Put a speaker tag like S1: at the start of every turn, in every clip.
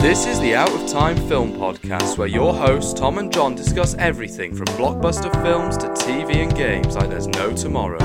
S1: This is the Outatime Film Podcast, where your hosts Tom and John discuss everything from blockbuster films to TV and games like there's no tomorrow.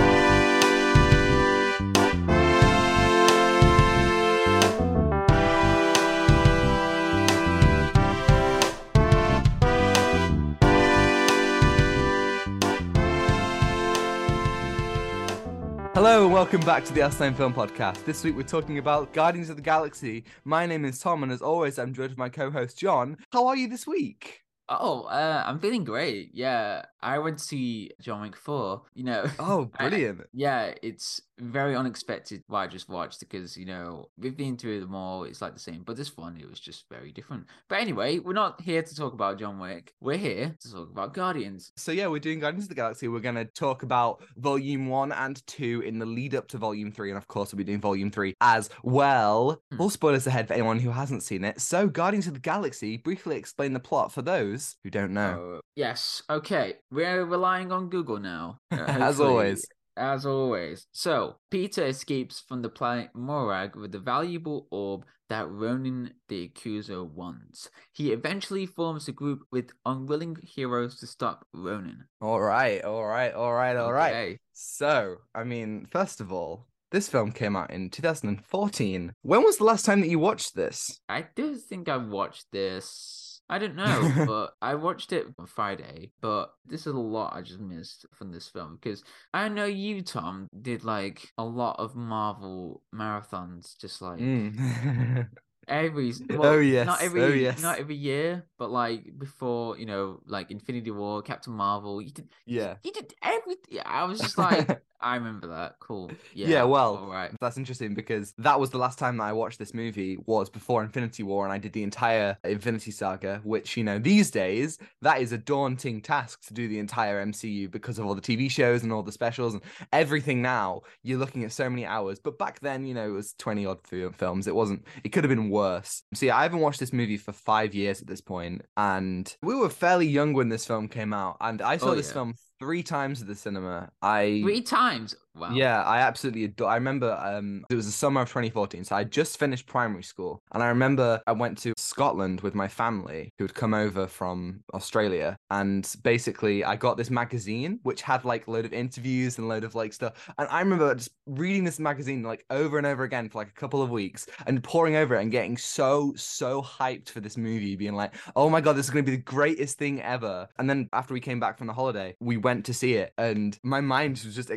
S2: Hello and welcome back to the Time Film Podcast. This week we're talking about Guardians of the Galaxy. My name is Tom, and as always, I'm joined with my co-host John. How are you this week?
S3: Oh, uh, I'm feeling great. Yeah, I went to see John Wick 4. You know,
S2: Oh,
S3: I-
S2: brilliant!
S3: yeah, it's very unexpected why I just watched because, you know, we've been through them all. It's like the same, but this one, it was just very different. But anyway, we're not here to talk about John Wick. We're here to talk about Guardians.
S2: So yeah, we're doing Guardians of the Galaxy. We're going to talk about Volume One and Two in the lead up to Volume Three, and of course, we'll be doing Volume Three as well.
S3: Hmm.
S2: Full spoilers ahead for anyone who hasn't seen it. So, Guardians of the Galaxy. Briefly explain the plot for those who don't know.
S3: Uh, yes, okay. We're relying on Google now. uh,
S2: As always.
S3: As always. So, Peter escapes from the planet Morag with the valuable orb that Ronan the Accuser wants. He eventually forms a group with unwilling heroes to stop Ronan.
S2: All right, all right, all right, all right.
S3: Okay.
S2: So, I mean, first of all, this film came out in 2014. When was the last time that you watched this?
S3: I do think I watched this. I don't know, but I watched it on Friday. But this is a lot I just missed from this film because I know you, Tom, did like a lot of Marvel marathons, just like
S2: Mm.
S3: every
S2: Oh,
S3: well,
S2: yes.
S3: not
S2: Oh,
S3: every
S2: yes.
S3: not every year, but like before, you know, like Infinity War, Captain Marvel. You did
S2: yeah.
S3: you did everything. I was just like, I remember that. Cool. Yeah.
S2: Yeah, well,
S3: all right.
S2: That's interesting because that was the last time that I watched this movie was before Infinity War and I did the entire Infinity Saga, which, you know, these days that is a daunting task to do the entire MCU because of all the TV shows and all the specials and everything now. You're looking at so many hours, but back then, you know, it was 20 odd films. It wasn't it could have been worse. See, I haven't watched this movie for 5 years at this point and we were fairly young when this film came out and I saw
S3: Oh,
S2: this
S3: yeah.
S2: film 3 times at the cinema. I
S3: Three times. Wow.
S2: yeah, I absolutely adore. I remember um, it was the summer of 2014, so I just finished primary school, and I remember I went to Scotland with my family who had come over from Australia, and basically I got this magazine which had like a load of interviews and a load of like stuff, and I remember just reading this magazine like over and over again for like a couple of weeks and poring over it and getting so so hyped for this movie, being like, oh my god, this is going to be the greatest thing ever. And then after we came back from the holiday, we went to see it, and my mind was just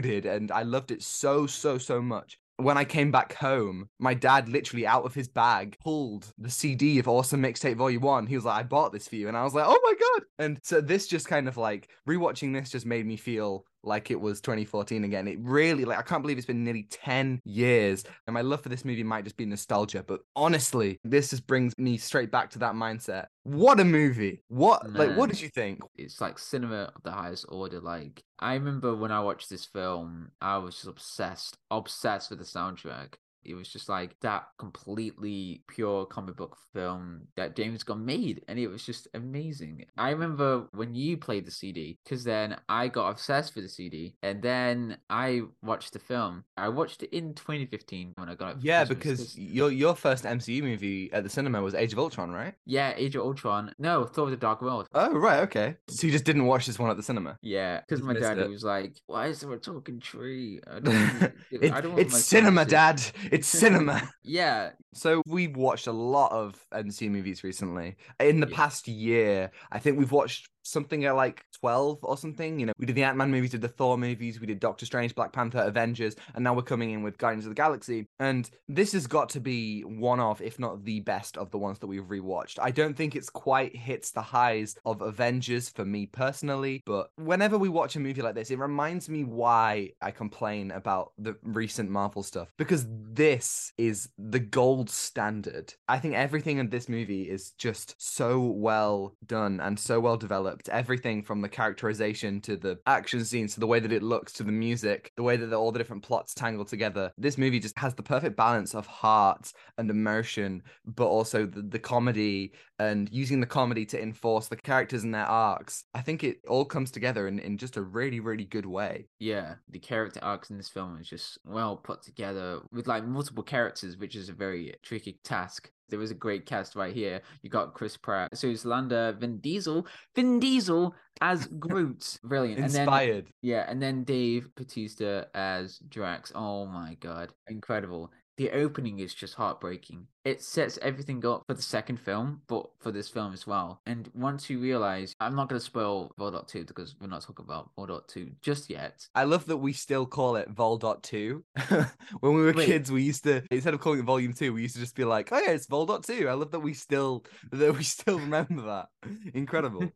S2: exploded, and I loved it so, so, so much. When I came back home, my dad literally out of his bag pulled the CD of Awesome Mixtape Volume 1. He was like, I bought this for you. And I was like, oh my God. And so this just kind of like rewatching this just made me feel like it was 2014 again. It really, like, I can't believe it's been nearly 10 years. And my love for this movie might just be nostalgia. But honestly, this just brings me straight back to that mindset. What a movie. What, like, what did you think?
S3: It's like cinema of the highest order. Like I remember when I watched this film, I was just obsessed, obsessed with the soundtrack. It was just like that completely pure comic book film that James Gunn made, and it was just amazing. I remember when you played the CD, because then I got obsessed with the CD, and then I watched the film. I watched it in 2015 when I got it.
S2: Yeah,
S3: Christmas,
S2: because
S3: 'cause-
S2: your your first MCU movie at the cinema was Age of Ultron, right?
S3: yeah, Age of Ultron. No, Thor: of The Dark World.
S2: Oh, right, okay. So you just didn't watch this one at the cinema.
S3: Yeah, because my dad
S2: it.
S3: was like, "Why is there a talking tree?" I don't
S2: It-
S3: I don't
S2: it's cinema, Dad. It's cinema.
S3: Yeah,
S2: So we've watched a lot of MCU movies recently. In the
S3: Yeah.
S2: past year, I think we've watched something at like 12 or something. You know, we did the Ant-Man movies, did the Thor movies, we did Doctor Strange, Black Panther, Avengers, and now we're coming in with Guardians of the Galaxy. And this has got to be one of, if not the best of the ones that we've rewatched. I don't think it's quite hits the highs of Avengers for me personally, but whenever we watch a movie like this, it reminds me why I complain about the recent Marvel stuff because this is the gold gold standard. I think everything in this movie is just so well done and so well developed. Everything from the characterization to the action scenes to the way that it looks to the music, the way that all the different plots tangle together. This movie just has the perfect balance of heart and emotion, but also the, the comedy and using the comedy to enforce the characters and their arcs. I think it all comes together in, in just a really, really good way.
S3: Yeah, the character arcs in this film is just well put together with like multiple characters, which is a very tricky task. There was a great cast right here. You got Chris Pratt, Zoe Saldaña, Vin Diesel, Vin Diesel as Groot, brilliant.
S2: Inspired.
S3: And then, yeah, and then Dave Bautista as Drax. Oh my god, incredible the opening is just heartbreaking. It sets everything up for the second film, but for this film as well. And once you realize, I'm not going to spoil Vol 2 because we're not talking about Vol 2 just yet.
S2: I love that we still call it Vol 2. when we were Wait. kids, we used to instead of calling it Volume 2, we used to just be like, "Oh yeah, it's Vol 2." I love that we still that we still remember that. Incredible.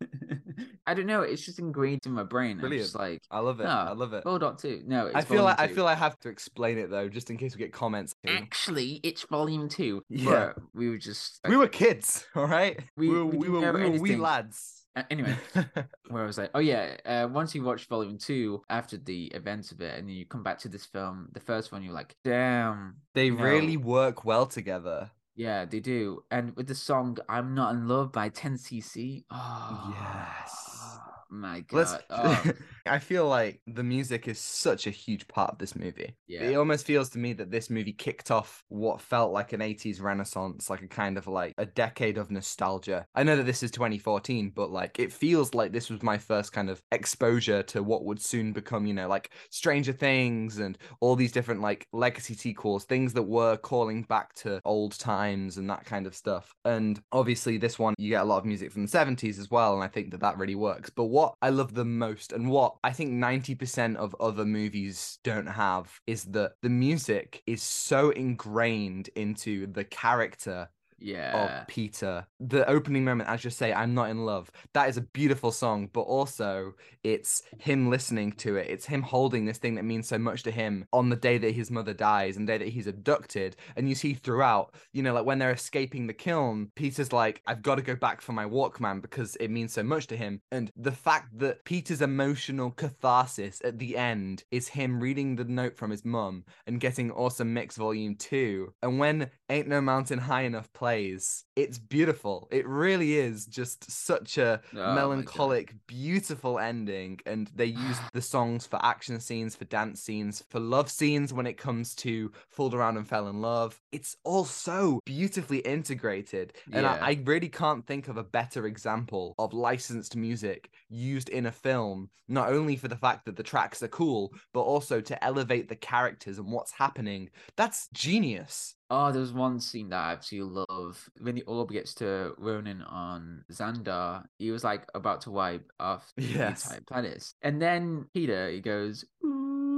S3: I don't know. It's just ingrained in my brain.
S2: Brilliant.
S3: Just like,
S2: I love it.
S3: No,
S2: I love it.
S3: Vol 2. No,
S2: I feel like 2. I feel I have to explain it though, just in case we get comments.
S3: Actually, it's volume two.
S2: Yeah,
S3: we were just
S2: like, we were kids, all right. We, we, we, we were we were wee lads.
S3: Uh, anyway, where I was like, oh yeah, uh, once you watch volume two after the events of it, and then you come back to this film, the first one, you're like, damn,
S2: they really work well together.
S3: Yeah, they do. And with the song "I'm Not in Love" by 10cc,
S2: oh yes,
S3: my god. Oh.
S2: I feel like the music is such a huge part of this movie.
S3: Yeah.
S2: It almost feels to me that this movie kicked off what felt like an 80s renaissance, like a kind of like a decade of nostalgia. I know that this is 2014, but like it feels like this was my first kind of exposure to what would soon become, you know, like Stranger Things and all these different like legacy sequels, things that were calling back to old times and that kind of stuff. And obviously, this one, you get a lot of music from the 70s as well. And I think that that really works. But what I love the most and what I think 90% of other movies don't have is that the music is so ingrained into the character
S3: yeah.
S2: of Peter. The opening moment, as you say, I'm not in love. That is a beautiful song, but also it's him listening to it. It's him holding this thing that means so much to him on the day that his mother dies and the day that he's abducted. And you see throughout, you know, like when they're escaping the kiln, Peter's like, I've got to go back for my Walkman because it means so much to him. And the fact that Peter's emotional catharsis at the end is him reading the note from his mum and getting Awesome Mix Volume 2. And when Ain't No Mountain High Enough plays. It's beautiful. It really is just such a oh melancholic, beautiful ending. And they use the songs for action scenes, for dance scenes, for love scenes when it comes to Fooled Around and Fell in Love. It's all so beautifully integrated. And yeah. I, I really can't think of a better example of licensed music used in a film, not only for the fact that the tracks are cool, but also to elevate the characters and what's happening. That's genius.
S3: Oh, there's one scene that I absolutely love. When the orb gets to Ronan on Xandar, he was like about to wipe off
S2: yes.
S3: the entire planet. And then Peter, he goes,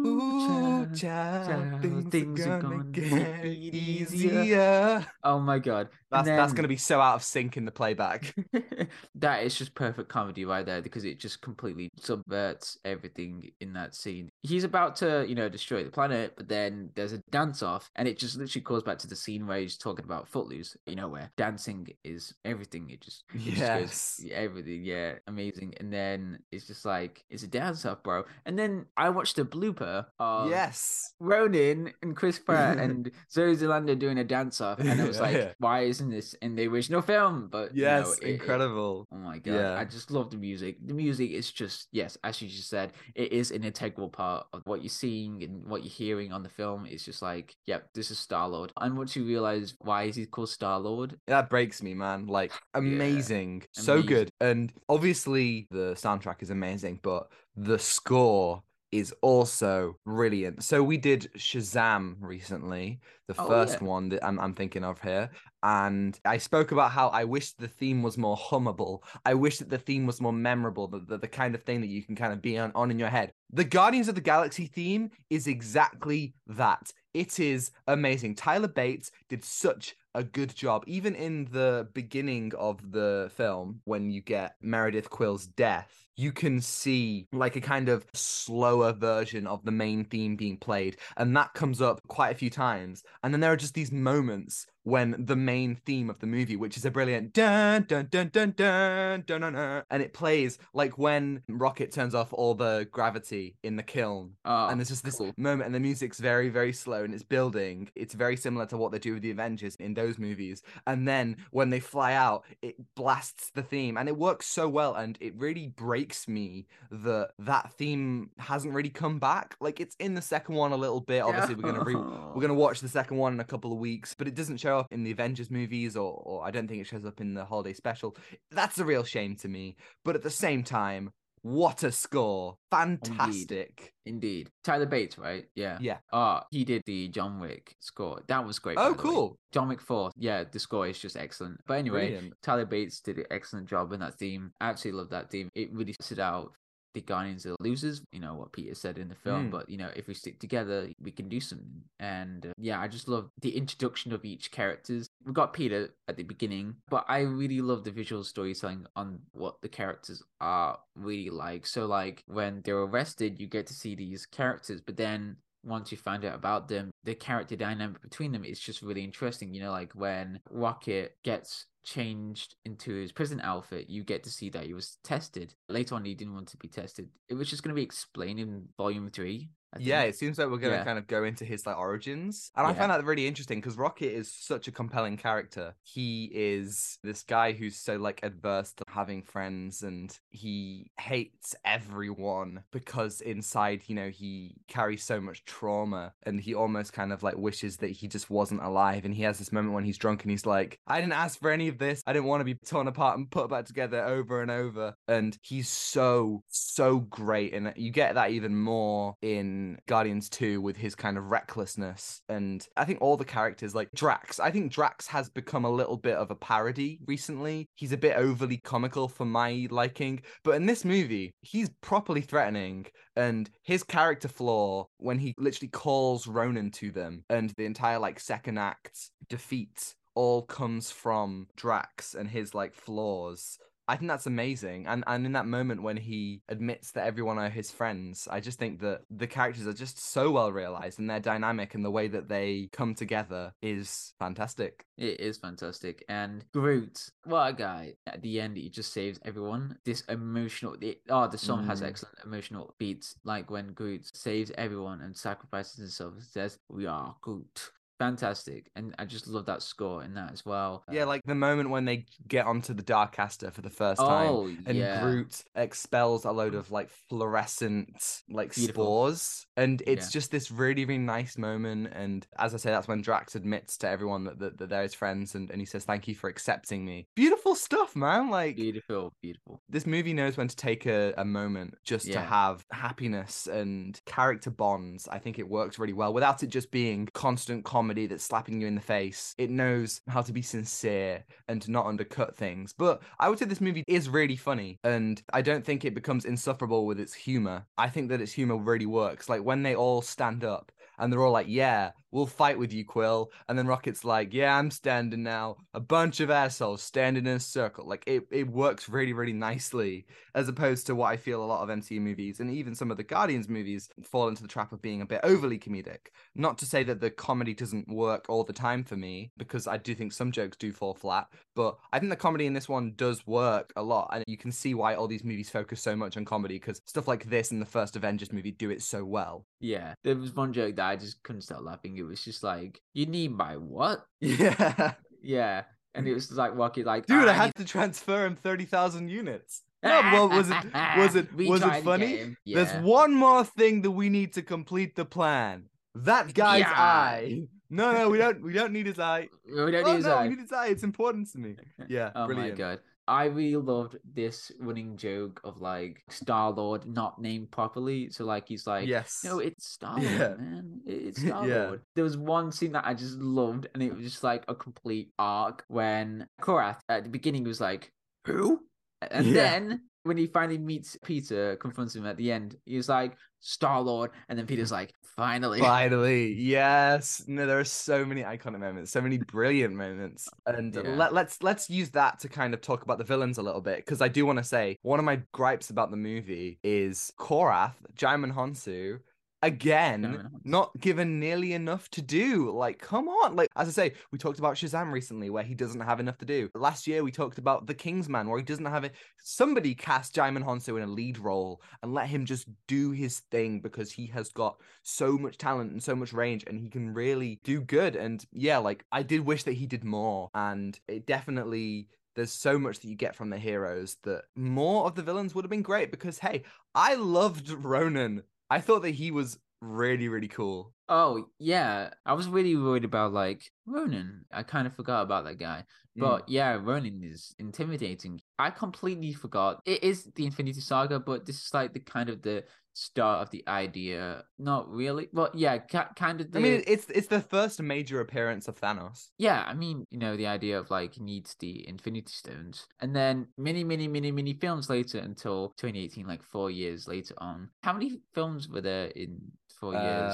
S2: Ooh, child, child, things, things, are gonna, gonna get, get easier. easier.
S3: Oh my god.
S2: That's then, that's gonna be so out of sync in the playback.
S3: that is just perfect comedy right there because it just completely subverts everything in that scene. He's about to, you know, destroy the planet, but then there's a dance off, and it just literally calls back to the scene where he's talking about Footloose, you know, where dancing is everything. It just, it
S2: yes,
S3: just goes, everything, yeah, amazing. And then it's just like it's a dance off, bro. And then I watched a blooper of
S2: yes,
S3: Ronan and Chris Pratt and Zoe Saldaña doing a dance off, and I was like, why is isn't this in the original film? But
S2: yes,
S3: it,
S2: incredible.
S3: It, oh my god, yeah. I just love the music. The music is just yes, as you just said, it is an integral part of what you're seeing and what you're hearing on the film. It's just like, yep, this is Star Lord. And once you realize why is he called Star Lord,
S2: that breaks me, man. Like amazing, yeah. so amazing. good, and obviously the soundtrack is amazing, but the score is also brilliant. So we did Shazam recently, the oh, first yeah. one that I'm, I'm thinking of here, and I spoke about how I wish the theme was more hummable. I wish that the theme was more memorable, the, the, the kind of thing that you can kind of be on, on in your head. The Guardians of the Galaxy theme is exactly that. It is amazing. Tyler Bates did such a good job. Even in the beginning of the film, when you get Meredith Quill's death, you can see like a kind of slower version of the main theme being played. And that comes up quite a few times. And then there are just these moments when the main theme of the movie, which is a brilliant dun dun dun dun dun dun dun, dun and it plays like when Rocket turns off all the gravity in the kiln,
S3: Oh,
S2: and there's just this
S3: cool.
S2: moment, and the music's very very slow, and it's building. It's very similar to what they do with the Avengers in those movies, and then when they fly out, it blasts the theme, and it works so well, and it really breaks me that that theme hasn't really come back. Like it's in the second one a little bit. Obviously, we're gonna re- we're gonna watch the second one in a couple of weeks, but it doesn't show up in the Avengers movies, or, or I don't think it shows up in the holiday special. That's a real shame to me. But at the same time, what a score! Fantastic.
S3: Indeed. Tyler Bates, right? Yeah.
S2: Yeah.
S3: Uh, he did the John Wick score. That was great.
S2: Oh,
S3: way.
S2: cool.
S3: John Wick 4. Yeah, the score is just excellent. But anyway,
S2: Brilliant.
S3: Tyler Bates did an excellent job in that theme. I absolutely love that theme. It really stood out. The Guardians are losers, you know what Peter said in the film,
S2: Mm.
S3: but you know, if we stick together, we can do something. And uh, yeah, I just love the introduction of each characters. We got Peter at the beginning, but I really love the visual storytelling on what the characters are really like. So, like when they're arrested, you get to see these characters, but then once you find out about them, the character dynamic between them is just really interesting. You know, like when Rocket gets changed into his prison outfit, you get to see that he was tested. Later on, he didn't want to be tested. It was just going to be explained in volume three.
S2: Yeah, it seems like we're gonna
S3: Yeah.
S2: kind of go into his like origins, and I find that really interesting because Rocket is such a compelling character. He is this guy who's so like adverse to having friends, and he hates everyone because inside, you know, he carries so much trauma, and he almost kind of like wishes that he just wasn't alive. And he has this moment when he's drunk, and he's like, "I didn't ask for any of this. I didn't want to be torn apart and put back together over and over." And he's so so great, and you get that even more in Guardians 2 with his kind of recklessness. And I think all the characters, like Drax, I think Drax has become a little bit of a parody recently. He's a bit overly comical for my liking. But in this movie, he's properly threatening. And his character flaw, when he literally calls Ronan to them, and the entire like second act defeat all comes from Drax and his like flaws. I think that's amazing. And and in that moment when he admits that everyone are his friends, I just think that the characters are just so well realized and their dynamic and the way that they come together is fantastic.
S3: It is fantastic. And Groot, what a guy. At the end, he just saves everyone. This emotional. It, oh, the song has
S2: Mm.
S3: excellent emotional beats. Like when Groot saves everyone and sacrifices himself and says, We are Groot. Fantastic. And I just love that score in that as well.
S2: Yeah, like the moment when they get onto the Dark Aster for the first time.
S3: oh,
S2: and
S3: yeah.
S2: Groot expels a load mm. of like fluorescent like
S3: Beautiful.
S2: spores, and it's
S3: Yeah.
S2: just this really really nice moment. And as I say, that's when Drax admits to everyone that, that, that they're his friends, and, and he says, "Thank you for accepting me." Beautiful stuff, man. Like
S3: Beautiful, beautiful.
S2: this movie knows when to take a, a moment just to have happiness and character bonds. I think it works really well without it just being constant comedy that's slapping you in the face. It knows how to be sincere and to not undercut things. But I would say this movie is really funny, and I don't think it becomes insufferable with its humor. I think that its humor really works. Like when they all stand up and they're all like, "Yeah, we'll fight with you, Quill," and then Rocket's like, "Yeah, I'm standing now." A bunch of assholes standing in a circle. Like it, it works really, really nicely, as opposed to what I feel a lot of MCU movies and even some of the Guardians movies fall into the trap of being a bit overly comedic. Not to say that the comedy doesn't work all the time for me, because I do think some jokes do fall flat. But I think the comedy in this one does work a lot, and you can see why all these movies focus so much on comedy because stuff like this and the first Avengers movie do it so well.
S3: Yeah. There was one joke that I just couldn't stop laughing. It was just like, You need my what?
S2: Yeah,
S3: Yeah. And it was like Rocky, like,
S2: dude, I
S3: "I
S2: had
S3: need
S2: to transfer him thirty thousand units. No, well, was it was it
S3: We
S2: was it funny?
S3: him.
S2: There's one more thing that we need to complete the plan. That guy's
S3: Yeah.
S2: eye. No, no, we don't. We don't need his eye.
S3: We don't
S2: Oh,
S3: use
S2: no,
S3: that.
S2: we need his eye. It's important to me. Yeah,
S3: oh
S2: brilliant.
S3: my god. I really loved this running joke of like Star Lord not named properly. So like he's like,
S2: yes.
S3: no, it's Star Lord,
S2: Yeah.
S3: man. It's Star
S2: Yeah.
S3: Lord. There was one scene that I just loved, and it was just like a complete arc when Korath at the beginning was like, "Who?" And
S2: Yeah.
S3: then when he finally meets Peter, confronts him at the end, he's like, Star Lord. And then Peter's like, finally.
S2: Finally, yes. No, there are so many iconic moments, so many brilliant moments, and
S3: Yeah.
S2: let, let's let's use that to kind of talk about the villains a little bit because I do want to say one of my gripes about the movie is Korath, Djimon Hounsou. Again, not given nearly enough to do. Like, come on. Like, as I say, we talked about Shazam recently, where he doesn't have enough to do. Last year, we talked about The Kingsman, where he doesn't have it. Somebody cast Djimon Hounsou in a lead role and let him just do his thing because he has got so much talent and so much range and he can really do good. And yeah, like I did wish that he did more. And it definitely there's so much that you get from the heroes that more of the villains would have been great because hey, I loved Ronan. I thought that he was really, really cool.
S3: Oh, yeah. I was really worried about like Ronan. I kind of forgot about that guy.
S2: Mm.
S3: But yeah, Ronan is intimidating. I completely forgot. It is the Infinity Saga, but this is like the kind of the start of the idea. Not really. Well, yeah, ca- kind of the
S2: I mean, it's it's the first major appearance of Thanos.
S3: Yeah, I mean, you know, the idea of like needs the Infinity Stones. And then many, many, many, many films later until 2018, like four years later on. How many films were there in four years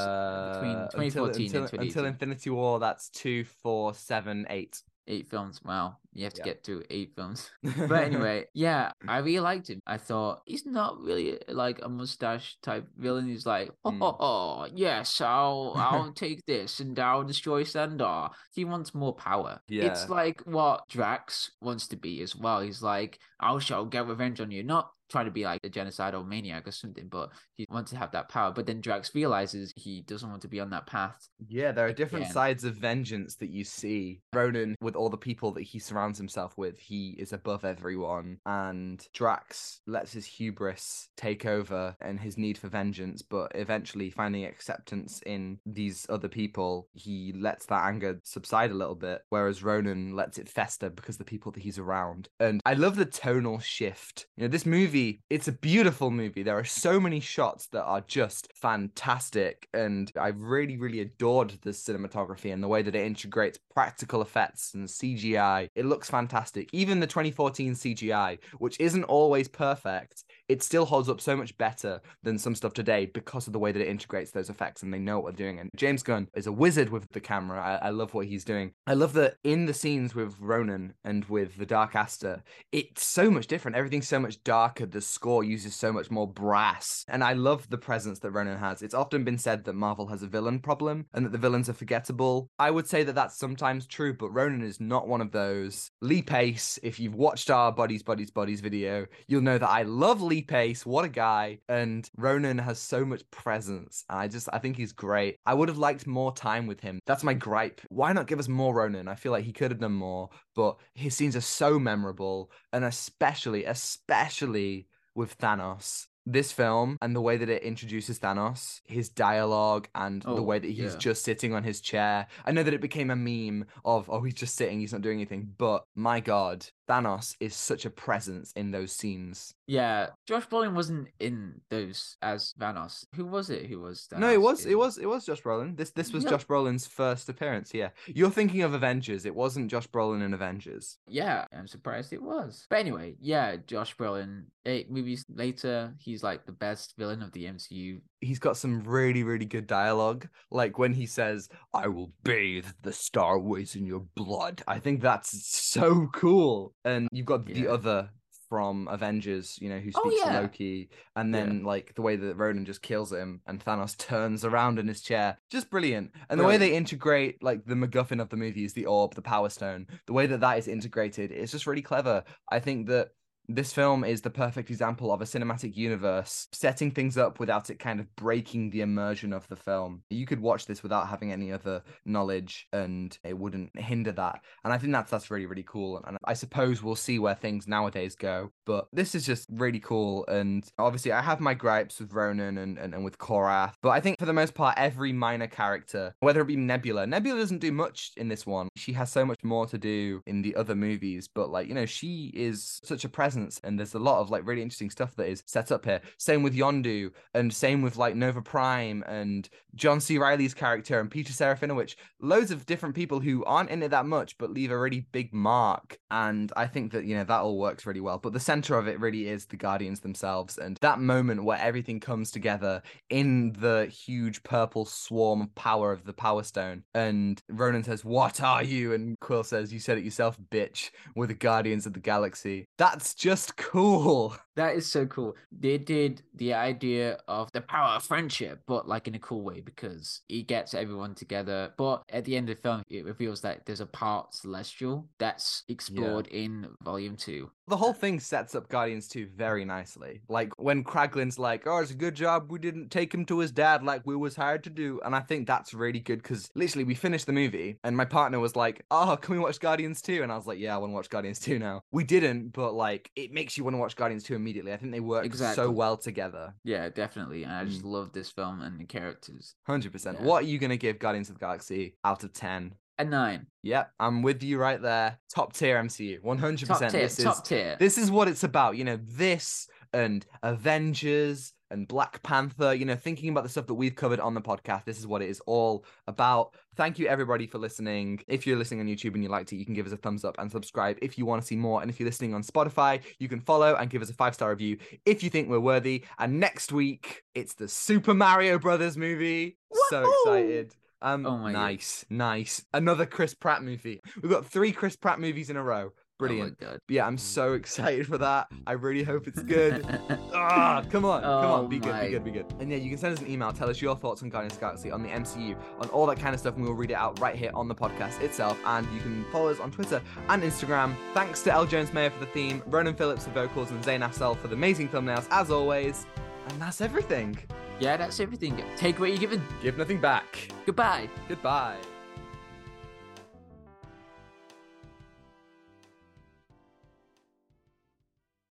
S3: between
S2: Uh,
S3: 2014
S2: until,
S3: and 2018?
S2: until Infinity War, that's two, four, seven, eight.
S3: Eight films. Wow. You have to
S2: Yeah.
S3: get through eight films. But anyway, yeah, I really liked him. I thought he's not really like a mustache type villain. He's like, oh,
S2: Mm.
S3: oh, oh yes, I'll I'll take this and I'll destroy Xandar. He wants more power.
S2: Yeah.
S3: It's like what Drax wants to be as well. He's like, I shall get revenge on you. Not trying to be like a genocidal maniac or something, but he wants to have that power. But then Drax realizes he doesn't want to be on that path.
S2: Yeah, there are different
S3: Again.
S2: sides of vengeance that you see. Ronan, with all the people that he surrounds himself with, he is above everyone. And Drax lets his hubris take over and his need for vengeance, but eventually finding acceptance in these other people, he lets that anger subside a little bit. Whereas Ronan lets it fester because the people that he's around. And I love the tonal shift. You know, this movie, it's a beautiful movie. There are so many shots that are just fantastic. And I really, really adored the cinematography and the way that it integrates practical effects and CGI. It looks fantastic. Even the 2014 CGI, which isn't always perfect, it still holds up so much better than some stuff today because of the way that it integrates those effects and they know what they're doing. And James Gunn is a wizard with the camera. I, I love what he's doing. I love that in the scenes with Ronan and with the Dark Aster, it's so much different. Everything's so much darker. The score uses so much more brass. And I love the presence that Ronan has. It's often been said that Marvel has a villain problem and that the villains are forgettable. I would say that that's sometimes true, but Ronan is not one of those. Lee Pace, if you've watched our Bodies, Bodies, Bodies video, you'll know that I love Lee Pace. What a guy. And Ronan has so much presence. And I just, I think he's great. I would have liked more time with him. That's my gripe. Why not give us more Ronan? I feel like he could have done more, but his scenes are so memorable. And especially, especially with Thanos. This film and the way that it introduces Thanos, his dialogue, and the
S3: Oh,
S2: way that he's
S3: yeah.
S2: just sitting on his chair. I know that it became a meme of, oh, he's just sitting, he's not doing anything. But my God, Thanos is such a presence in those scenes.
S3: Yeah, Josh Brolin wasn't in those as Thanos. Who was it? Who was
S2: no, it
S3: Thanos
S2: was, it was, it was Josh Brolin. This, this was
S3: Yeah.
S2: Josh Brolin's first appearance. Yeah, you're thinking of Avengers. It wasn't Josh Brolin in Avengers.
S3: Yeah, I'm surprised it was. But anyway, yeah, Josh Brolin. Eight movies later, he's like the best villain of the MCU.
S2: he's got some really really good dialogue like when he says i will bathe the star ways in your blood i think that's so cool and you've got the other from avengers you know who
S3: Oh,
S2: speaks to loki. And
S3: Yeah.
S2: then like the way that ronan just kills him and thanos turns around in his chair. Just brilliant. And the way they integrate like the macguffin of the movie is the orb the power stone. The way that that is integrated is just really clever. I think that this film is the perfect example of a cinematic universe setting things up without it kind of breaking the immersion of the film. You could watch this without having any other knowledge and it wouldn't hinder that. And I think that's that's really really cool and I suppose we'll see where things nowadays go. But this is just really cool and obviously I have my gripes with Ronan and, and, and with Korath, but I think for the most part every minor character, whether it be Nebula, Nebula doesn't do much in this one. She has so much more to do in the other movies, but like, you know, she is such a presence presence. And there's a lot of like really interesting stuff that is set up here. Same with Yondu, and same with like Nova Prime and John C. Reilly's character and Peter Serafinowicz. Loads of different people who aren't in it that much, but leave a really big mark. And I think that, you know, that all works really well. But the center of it really is the Guardians themselves. And that moment where everything comes together in the huge purple swarm of power of the Power Stone. And Ronan says, What are you? And Quill says, You said it yourself, bitch. We're the Guardians of the Galaxy. That's just cool.
S3: That is so cool. They did the idea of the power of friendship, but like in a cool way because it gets everyone together. But at the end of the film, it reveals that there's a part celestial that's explored in volume two.
S2: The whole uh, thing sets up Guardians 2 very mm-hmm. nicely. Like when Kraglin's like, "Oh, it's a good job we didn't take him to his dad like we was hired to do," and I think that's really good because literally we finished the movie and my partner was like, "Oh, can we watch Guardians 2?" And I was like, "Yeah, I want to watch Guardians 2 now." We didn't, but like it makes you want to watch Guardians 2 immediately. I think they work
S3: Exactly.
S2: so well together.
S3: Yeah, definitely. And I just mm. love this film and the characters.
S2: Hundred percent.
S3: Yeah.
S2: What are you gonna give Guardians of the Galaxy out of ten?
S3: A nine.
S2: Yep, I'm with you right there. Top tier MCU. One hundred
S3: Top tier.
S2: This is
S3: Top tier.
S2: this is what it's about you know this and avengers and black panther you know thinking about the stuff that we've covered on the podcast this is what it is all about thank you everybody for listening if you're listening on youtube and you liked it you can give us a thumbs up and subscribe if you want to see more and if you're listening on spotify you can follow and give us a five star review if you think we're worthy and next week it's the super mario brothers movie so excited um,
S3: Oh my God.
S2: nice, nice. Another Chris Pratt movie. We've got three Chris Pratt movies in a row. Brilliant.
S3: Oh my god.
S2: Yeah, I'm so excited for that. I really hope it's good. ah, come on, come
S3: Oh
S2: on, be good, be good, be good. And yeah, you can send us an email, tell us your thoughts on Guardians Galaxy, on the MCU, on all that kind of stuff, and we'll read it out right here on the podcast itself. And you can follow us on Twitter and Instagram. Thanks to El Jones-Meyer for the theme, Ronan Phillips for vocals, and Zain Afzal for the amazing thumbnails, as always. And that's everything.
S3: Yeah, that's everything. Take what you're given.
S2: Give nothing back.
S3: Goodbye.
S2: Goodbye.